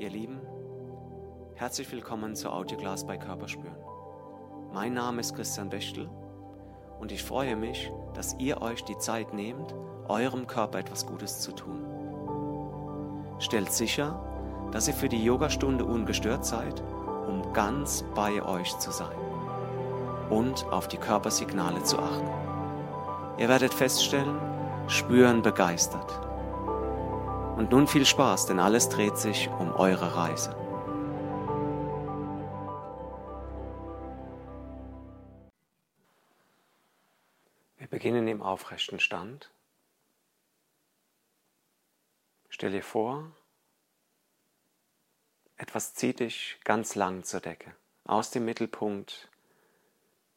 Ihr Lieben, herzlich willkommen zu Audioglas bei Körperspüren. Mein Name ist Christian Bechtel und ich freue mich, dass ihr euch die Zeit nehmt, eurem Körper etwas Gutes zu tun. Stellt sicher, dass ihr für die Yogastunde ungestört seid, um ganz bei euch zu sein und auf die Körpersignale zu achten. Ihr werdet feststellen, spüren begeistert. Und nun viel Spaß, denn alles dreht sich um eure Reise. Wir beginnen im aufrechten Stand. Stell dir vor, etwas zieht dich ganz lang zur Decke, aus dem Mittelpunkt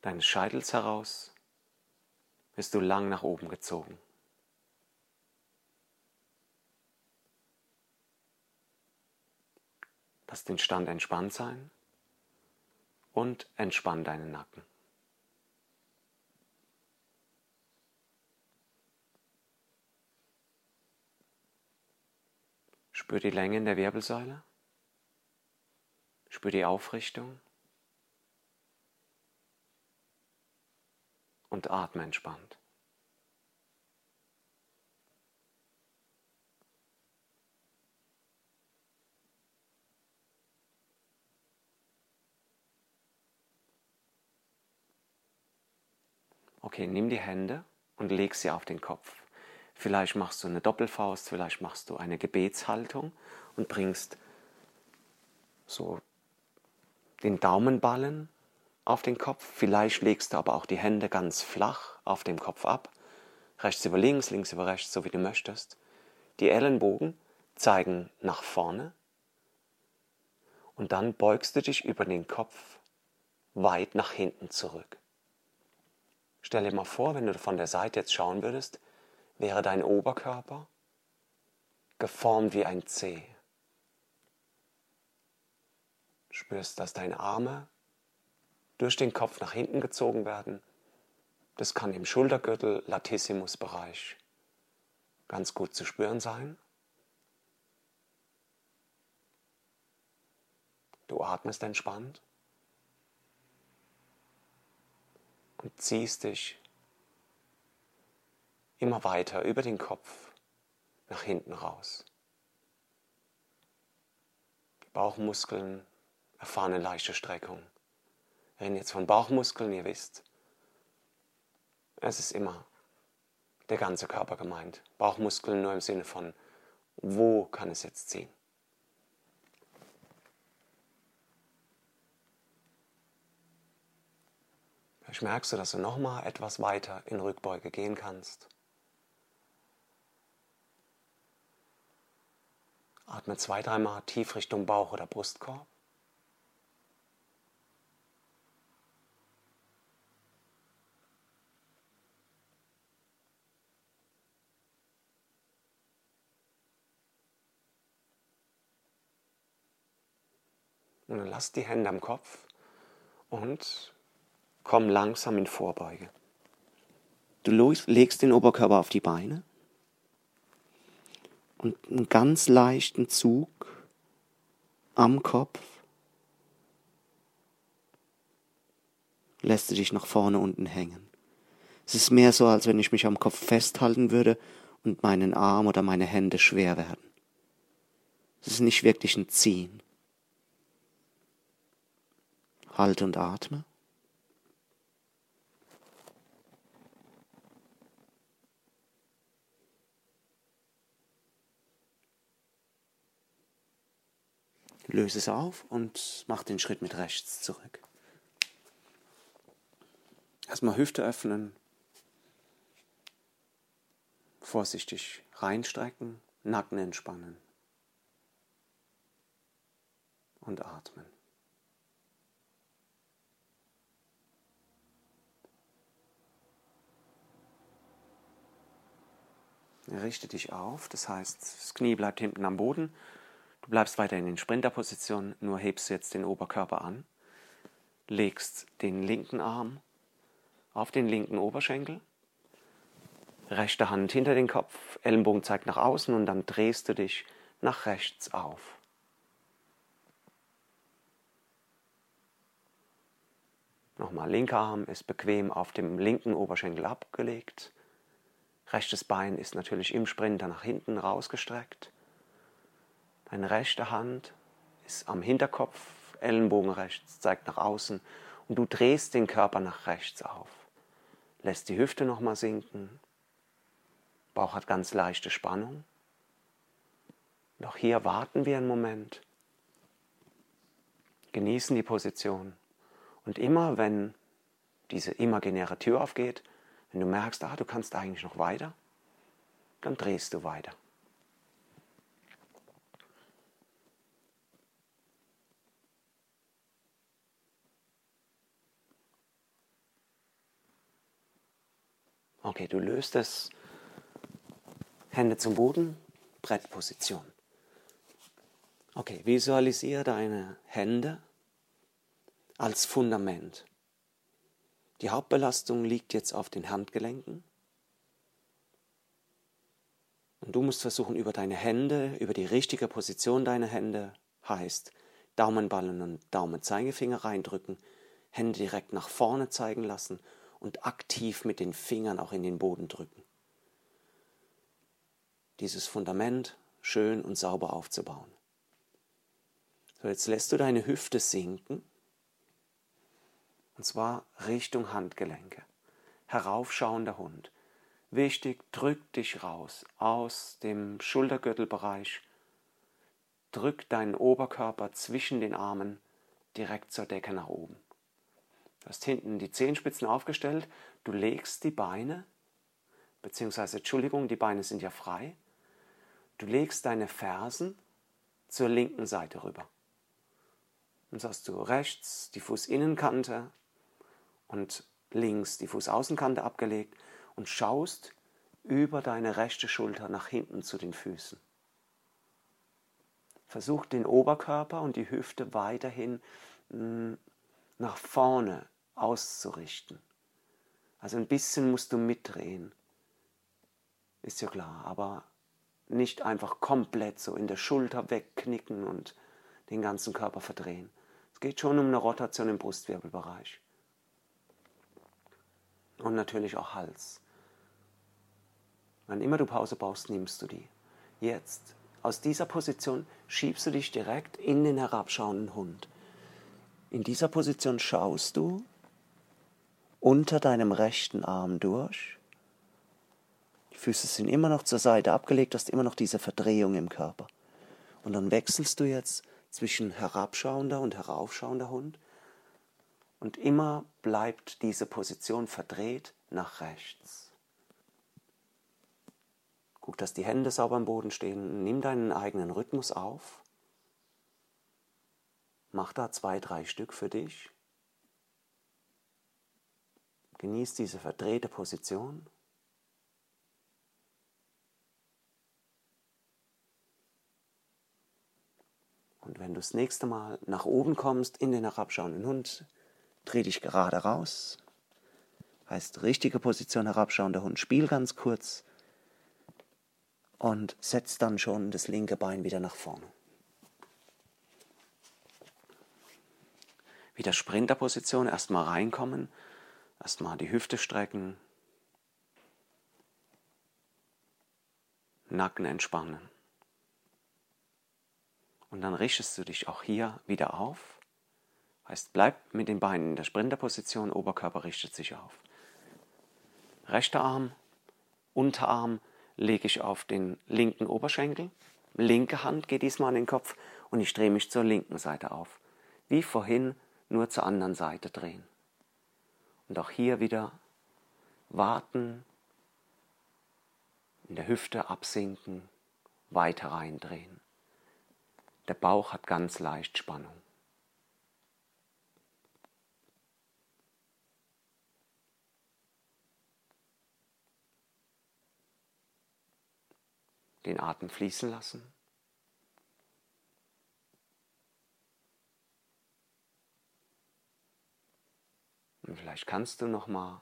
deines Scheitels heraus wirst du lang nach oben gezogen. Lass den Stand entspannt sein und entspann deinen Nacken. Spür die Länge in der Wirbelsäule. Spür die Aufrichtung. Und atme entspannt. Okay, nimm die Hände und leg sie auf den Kopf. Vielleicht machst du eine Doppelfaust, vielleicht machst du eine Gebetshaltung und bringst so den Daumenballen auf den Kopf. Vielleicht legst du aber auch die Hände ganz flach auf dem Kopf ab. Rechts über links, links über rechts, so wie du möchtest. Die Ellenbogen zeigen nach vorne. Und dann beugst du dich über den Kopf weit nach hinten zurück. Stell dir mal vor, wenn du von der Seite jetzt schauen würdest, wäre dein Oberkörper geformt wie ein C spürst, dass deine Arme durch den Kopf nach hinten gezogen werden. Das kann im Schultergürtel, Latissimus-Bereich ganz gut zu spüren sein. Du atmest entspannt und ziehst dich immer weiter über den Kopf nach hinten raus. Die Bauchmuskeln erfahren eine leichte Streckung. Wir reden jetzt von Bauchmuskeln, ihr wisst. Es ist immer der ganze Körper gemeint. Bauchmuskeln nur im Sinne von, wo kann es jetzt ziehen? Vielleicht merkst du, dass du nochmal etwas weiter in Rückbeuge gehen kannst. Atme zwei, dreimal tief Richtung Bauch oder Brustkorb. Und dann lass die Hände am Kopf und komm langsam in Vorbeuge. Du legst den Oberkörper auf die Beine und einen ganz leichten Zug am Kopf lässt du dich nach vorne unten hängen. Es ist mehr so, als wenn ich mich am Kopf festhalten würde und meinen Arm oder meine Hände schwer werden. Es ist nicht wirklich ein Ziehen. Halte und atme. Löse es auf und mach den Schritt mit rechts zurück. Erstmal Hüfte öffnen. Vorsichtig reinstrecken, Nacken entspannen. Und atmen. Richte dich auf, das heißt, das Knie bleibt hinten am Boden. Du bleibst weiter in den Sprinterpositionen, nur hebst jetzt den Oberkörper an, legst den linken Arm auf den linken Oberschenkel, rechte Hand hinter den Kopf, Ellenbogen zeigt nach außen und dann drehst du dich nach rechts auf. Nochmal, linker Arm ist bequem auf dem linken Oberschenkel abgelegt. Rechtes Bein ist natürlich im Sprinter nach hinten rausgestreckt. Deine rechte Hand ist am Hinterkopf, Ellenbogen rechts, zeigt nach außen und du drehst den Körper nach rechts auf. Lässt die Hüfte nochmal sinken. Bauch hat ganz leichte Spannung. Auch hier warten wir einen Moment. Genießen die Position. Und immer wenn diese imaginäre Tür aufgeht, wenn du merkst, ah, du kannst eigentlich noch weiter, dann drehst du weiter. Okay, du löst es. Hände zum Boden, Brettposition. Okay, visualisiere deine Hände als Fundament. Die Hauptbelastung liegt jetzt auf den Handgelenken. Und du musst versuchen, über deine Hände, über die richtige Position deiner Hände, heißt Daumenballen und Daumenzeigefinger reindrücken, Hände direkt nach vorne zeigen lassen und aktiv mit den Fingern auch in den Boden drücken. Dieses Fundament schön und sauber aufzubauen. So, jetzt lässt du deine Hüfte sinken und zwar Richtung Handgelenke. Heraufschauender Hund. Wichtig, drück dich raus aus dem Schultergürtelbereich. Drück deinen Oberkörper zwischen den Armen direkt zur Decke nach oben. Du hast hinten die Zehenspitzen aufgestellt. Du legst die Beine, beziehungsweise, Entschuldigung, die Beine sind ja frei. Du legst deine Fersen zur linken Seite rüber. Und so hast du rechts die Fußinnenkante und links die Fußaußenkante abgelegt und schaust über deine rechte Schulter nach hinten zu den Füßen. Versuch den Oberkörper und die Hüfte weiterhin hm, nach vorne auszurichten. Also ein bisschen musst du mitdrehen. Ist ja klar, aber nicht einfach komplett so in der Schulter wegknicken und den ganzen Körper verdrehen. Es geht schon um eine Rotation im Brustwirbelbereich und natürlich auch Hals. Wann immer du Pause brauchst, nimmst du die. Jetzt, aus dieser Position, schiebst du dich direkt in den herabschauenden Hund. In dieser Position schaust du unter deinem rechten Arm durch. Die Füße sind immer noch zur Seite abgelegt, hast immer noch diese Verdrehung im Körper. Und dann wechselst du jetzt zwischen herabschauender und heraufschauender Hund und immer bleibt diese Position verdreht nach rechts. Guck, dass die Hände sauber am Boden stehen. Nimm deinen eigenen Rhythmus auf. Mach da zwei, drei Stück für dich. Genieß diese verdrehte Position. Und wenn du das nächste Mal nach oben kommst in den herabschauenden Hund, dreh dich gerade raus. Heißt richtige Position herabschauender Hund. Spiel ganz kurz und setz dann schon das linke Bein wieder nach vorne. Wieder Sprinterposition, erstmal reinkommen, erstmal die Hüfte strecken, Nacken entspannen. Und dann richtest du dich auch hier wieder auf Heißt, bleib mit den Beinen in der Sprinterposition, Oberkörper richtet sich auf. Rechter Arm, Unterarm lege ich auf den linken Oberschenkel. Linke Hand geht diesmal an den Kopf und ich drehe mich zur linken Seite auf. Wie vorhin, nur zur anderen Seite drehen. Und auch hier wieder warten, in der Hüfte absinken, weiter reindrehen. Der Bauch hat ganz leicht Spannung. den Atem fließen lassen. Und vielleicht kannst du noch mal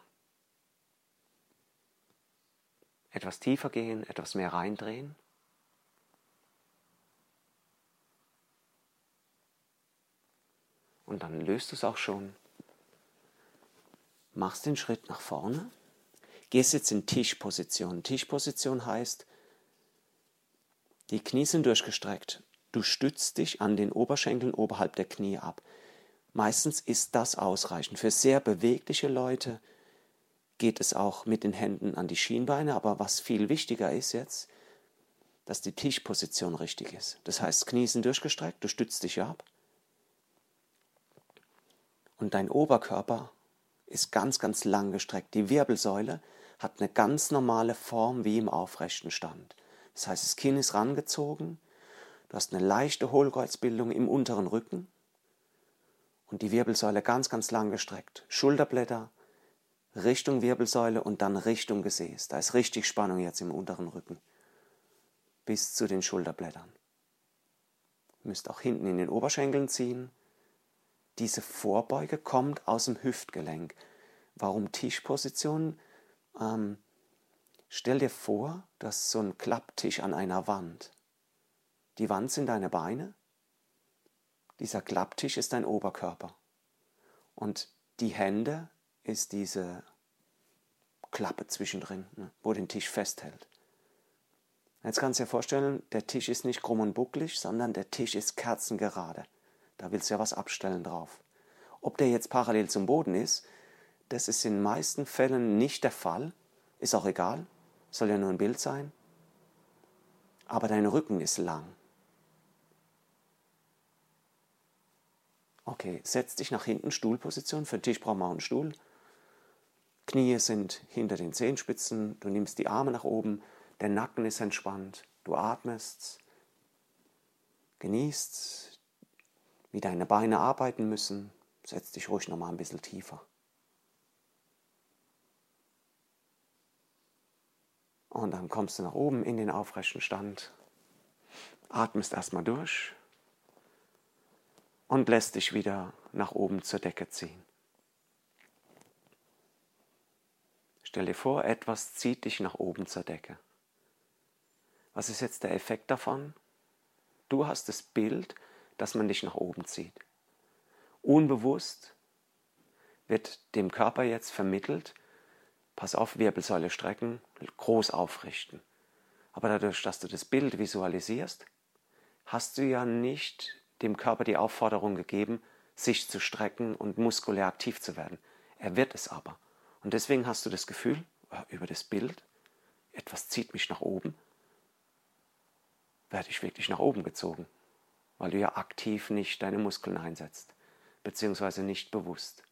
etwas tiefer gehen, etwas mehr reindrehen. Und dann löst du es auch schon. machst den Schritt nach vorne, gehst jetzt in Tischposition. Tischposition heißt, die Knie sind durchgestreckt. Du stützt dich an den Oberschenkeln oberhalb der Knie ab. Meistens ist das ausreichend. Für sehr bewegliche Leute geht es auch mit den Händen an die Schienbeine, aber was viel wichtiger ist jetzt, dass die Tischposition richtig ist. Das heißt, Knie sind durchgestreckt, du stützt dich ab und dein Oberkörper ist ganz, ganz lang gestreckt. Die Wirbelsäule hat eine ganz normale Form wie im aufrechten Stand. Das heißt, das Kinn ist rangezogen, du hast eine leichte Hohlkreuzbildung im unteren Rücken und die Wirbelsäule ganz, ganz lang gestreckt. Schulterblätter Richtung Wirbelsäule und dann Richtung Gesäß. Da ist richtig Spannung jetzt im unteren Rücken bis zu den Schulterblättern. Ihr müsst auch hinten in den Oberschenkeln ziehen. Diese Vorbeuge kommt aus dem Hüftgelenk. Warum Tischposition? Ähm, stell dir vor, dass so ein Klapptisch an einer Wand. Die Wand sind deine Beine. Dieser Klapptisch ist dein Oberkörper. Und die Hände ist diese Klappe zwischendrin, ne, wo den Tisch festhält. Jetzt kannst du dir vorstellen, der Tisch ist nicht krumm und bucklig, sondern der Tisch ist kerzengerade. Da willst du ja was abstellen drauf. Ob der jetzt parallel zum Boden ist, das ist in den meisten Fällen nicht der Fall. Ist auch egal, soll ja nur ein Bild sein. Aber dein Rücken ist lang. Okay, setz dich nach hinten, Stuhlposition. Für den Tisch brauchen wir auch einen Stuhl. Knie sind hinter den Zehenspitzen. Du nimmst die Arme nach oben. Der Nacken ist entspannt. Du atmest. Genießt, wie deine Beine arbeiten müssen. Setz dich ruhig nochmal ein bisschen tiefer. Und dann kommst du nach oben in den aufrechten Stand, atmest erstmal durch und lässt dich wieder nach oben zur Decke ziehen. Stell dir vor, etwas zieht dich nach oben zur Decke. Was ist jetzt der Effekt davon? Du hast das Bild, dass man dich nach oben zieht. Unbewusst wird dem Körper jetzt vermittelt, pass auf, Wirbelsäule strecken, groß aufrichten. Aber dadurch, dass du das Bild visualisierst, hast du ja nicht dem Körper die Aufforderung gegeben, sich zu strecken und muskulär aktiv zu werden. Er wird es aber. Und deswegen hast du das Gefühl, äh, über das Bild, etwas zieht mich nach oben, werde ich wirklich nach oben gezogen, weil du ja aktiv nicht deine Muskeln einsetzt, beziehungsweise nicht bewusst.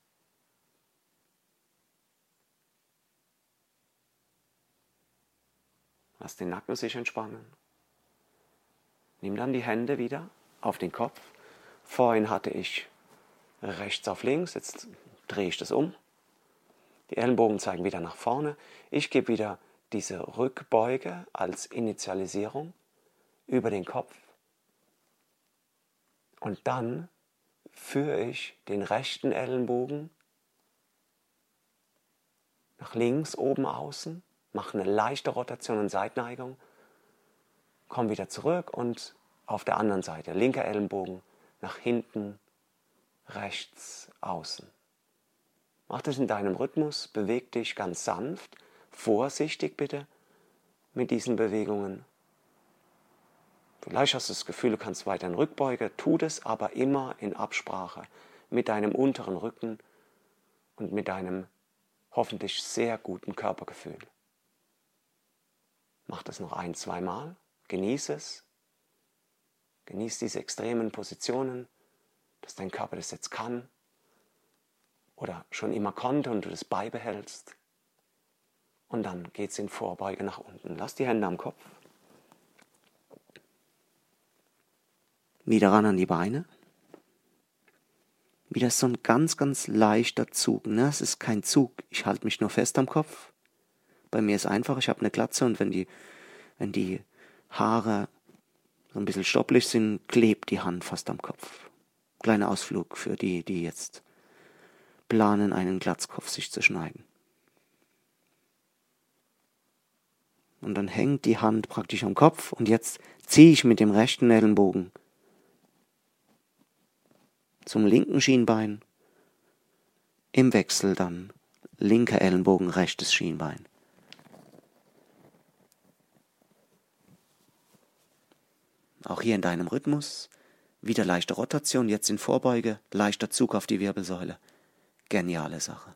Lass den Nacken sich entspannen. Nimm dann die Hände wieder auf den Kopf. Vorhin hatte ich rechts auf links, jetzt drehe ich das um. Die Ellenbogen zeigen wieder nach vorne. Ich gebe wieder diese Rückbeuge als Initialisierung über den Kopf. Und dann führe ich den rechten Ellenbogen nach links, oben, außen, mache eine leichte Rotation und Seitneigung, komme wieder zurück und auf der anderen Seite, linker Ellenbogen nach hinten, rechts, außen. Mach das in deinem Rhythmus, beweg dich ganz sanft, vorsichtig bitte mit diesen Bewegungen. Vielleicht hast du das Gefühl, du kannst weiter in Rückbeuge, tu das aber immer in Absprache mit deinem unteren Rücken und mit deinem hoffentlich sehr guten Körpergefühl. Mach das noch ein, zweimal, genieße es, genieße diese extremen Positionen, dass dein Körper das jetzt kann oder schon immer konnte und du das beibehältst. Und dann geht es in Vorbeuge nach unten. Lass die Hände am Kopf. Wieder ran an die Beine. Wieder so ein ganz, ganz leichter Zug. Ne? Es ist kein Zug. Ich halte mich nur fest am Kopf. Bei mir ist einfach, ich habe eine Glatze und wenn die, wenn die Haare so ein bisschen stopplich sind, klebt die Hand fast am Kopf. Kleiner Ausflug für die, die jetzt planen, einen Glatzkopf sich zu schneiden. Und dann hängt die Hand praktisch am Kopf und jetzt ziehe ich mit dem rechten Ellenbogen zum linken Schienbein im Wechsel dann linker Ellenbogen, rechtes Schienbein. Auch hier in deinem Rhythmus. Wieder leichte Rotation, jetzt in Vorbeuge, leichter Zug auf die Wirbelsäule. Geniale Sache.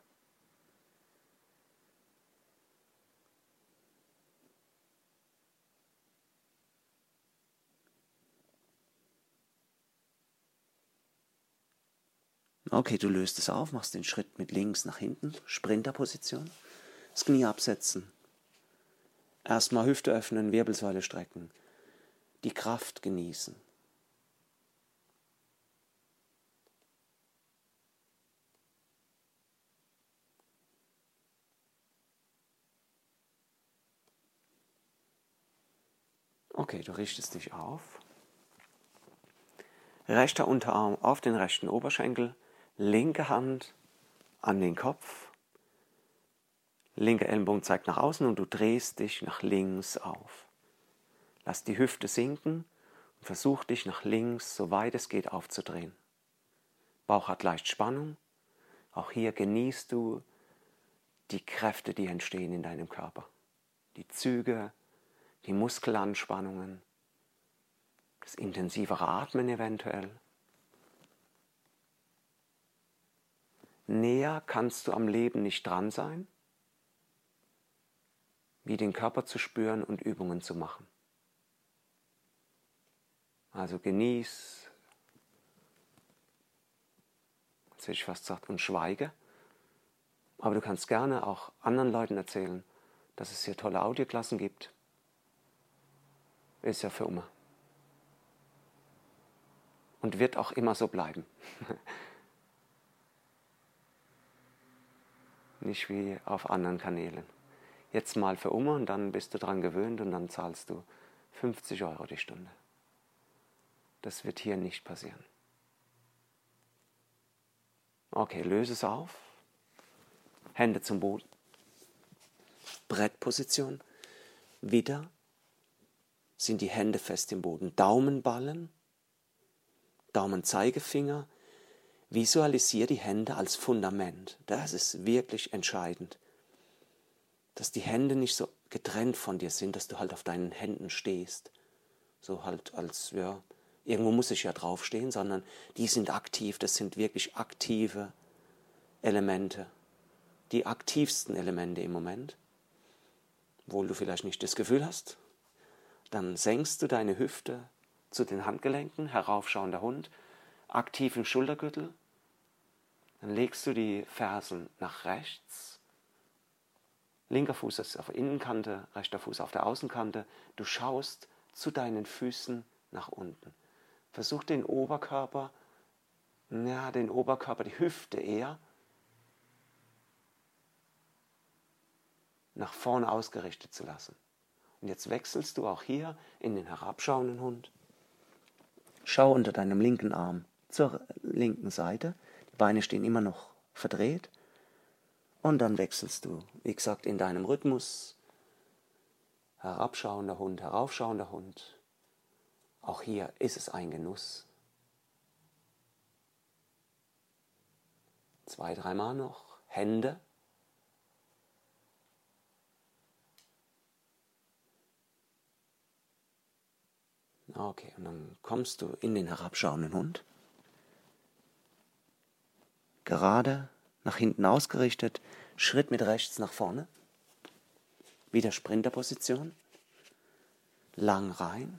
Okay, du löst es auf, machst den Schritt mit links nach hinten, Sprinterposition, das Knie absetzen. Erstmal Hüfte öffnen, Wirbelsäule strecken, die Kraft genießen. Okay, du richtest dich auf. Rechter Unterarm auf den rechten Oberschenkel, linke Hand an den Kopf, linker Ellenbogen zeigt nach außen und du drehst dich nach links auf. Lass die Hüfte sinken und versuch dich nach links, so weit es geht, aufzudrehen. Bauch hat leicht Spannung. Auch hier genießt du die Kräfte, die entstehen in deinem Körper. Die Züge, die Muskelanspannungen, das intensivere Atmen eventuell. Näher kannst du am Leben nicht dran sein, wie den Körper zu spüren und Übungen zu machen. Also genieß, jetzt hätte ich fast gesagt, und schweige. Aber du kannst gerne auch anderen Leuten erzählen, dass es hier tolle Audioklassen gibt. Ist ja für immer. Und wird auch immer so bleiben. nicht wie auf anderen Kanälen. Jetzt mal für Oma und dann bist du dran gewöhnt und dann zahlst du 50 Euro die Stunde. Das wird hier nicht passieren. Okay, löse es auf. Hände zum Boden. Brettposition. Wieder sind die Hände fest im Boden. Daumenballen, Daumenzeigefinger Visualisiere die Hände als Fundament. Das ist wirklich entscheidend. Dass die Hände nicht so getrennt von dir sind, dass du halt auf deinen Händen stehst. So halt als, ja, irgendwo muss ich ja draufstehen, sondern die sind aktiv, das sind wirklich aktive Elemente. Die aktivsten Elemente im Moment. Obwohl du vielleicht nicht das Gefühl hast. Dann senkst du deine Hüfte zu den Handgelenken, heraufschauender Hund, aktiven Schultergürtel, dann legst du die Fersen nach rechts. Linker Fuß ist auf der Innenkante, rechter Fuß auf der Außenkante. Du schaust zu deinen Füßen nach unten. Versuch den Oberkörper, ja, den Oberkörper, die Hüfte eher nach vorne ausgerichtet zu lassen. Und jetzt wechselst du auch hier in den herabschauenden Hund. Schau unter deinem linken Arm zur linken Seite. Beine stehen immer noch verdreht. Und dann wechselst du, wie gesagt, in deinem Rhythmus. Herabschauender Hund, heraufschauender Hund. Auch hier ist es ein Genuss. Zwei, dreimal noch. Hände. Okay, und dann kommst du in den herabschauenden Hund gerade nach hinten ausgerichtet, Schritt mit rechts nach vorne, wieder Sprinterposition, lang rein.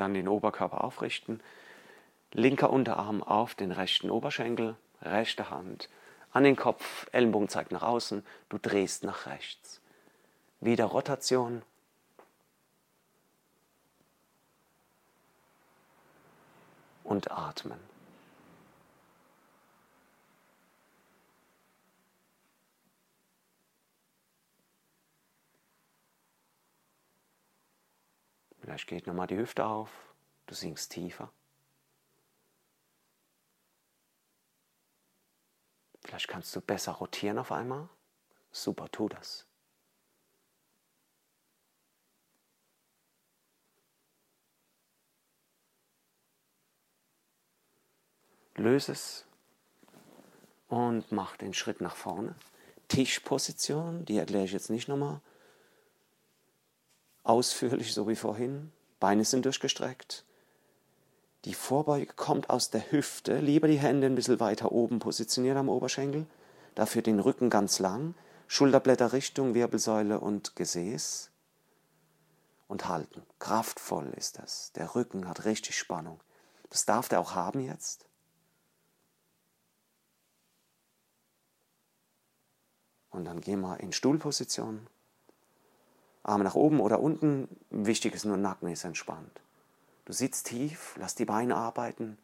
Dann den Oberkörper aufrichten, linker Unterarm auf den rechten Oberschenkel, rechte Hand an den Kopf, Ellenbogen zeigt nach außen, du drehst nach rechts. Wieder Rotation, und atmen. Vielleicht geht nochmal die Hüfte auf, du sinkst tiefer. Vielleicht kannst du besser rotieren auf einmal. Super, tu das. Löse es und mach den Schritt nach vorne. Tischposition, die erkläre ich jetzt nicht nochmal ausführlich, so wie vorhin. Beine sind durchgestreckt. Die Vorbeuge kommt aus der Hüfte. Lieber die Hände ein bisschen weiter oben positioniert am Oberschenkel. Dafür den Rücken ganz lang. Schulterblätter Richtung Wirbelsäule und Gesäß. Und halten. Kraftvoll ist das. Der Rücken hat richtig Spannung. Das darf der auch haben jetzt. Und dann gehen wir in Stuhlposition. Arme nach oben oder unten. Wichtig ist nur, Nacken ist entspannt. Du sitzt tief, lass die Beine arbeiten.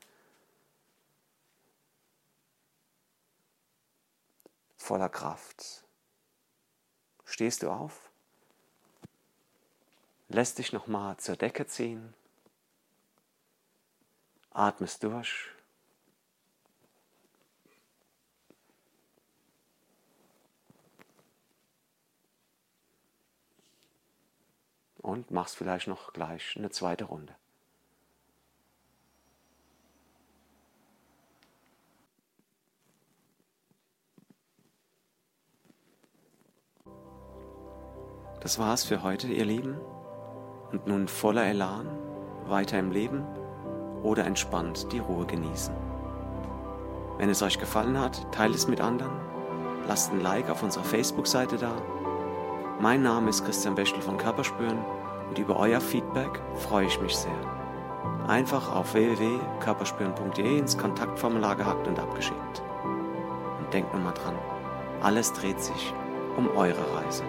Voller Kraft. Stehst du auf? Lässt dich nochmal zur Decke ziehen. Atmest durch. Und machst vielleicht noch gleich eine zweite Runde. Das war's für heute, ihr Lieben. Und nun voller Elan weiter im Leben oder entspannt die Ruhe genießen. Wenn es euch gefallen hat, teilt es mit anderen, lasst ein Like auf unserer Facebook-Seite da. Mein Name ist Christian Bechtel von Körperspüren und über euer Feedback freue ich mich sehr. Einfach auf www.körperspüren.de ins Kontaktformular gehackt und abgeschickt. Und denkt nur mal dran, alles dreht sich um eure Reise.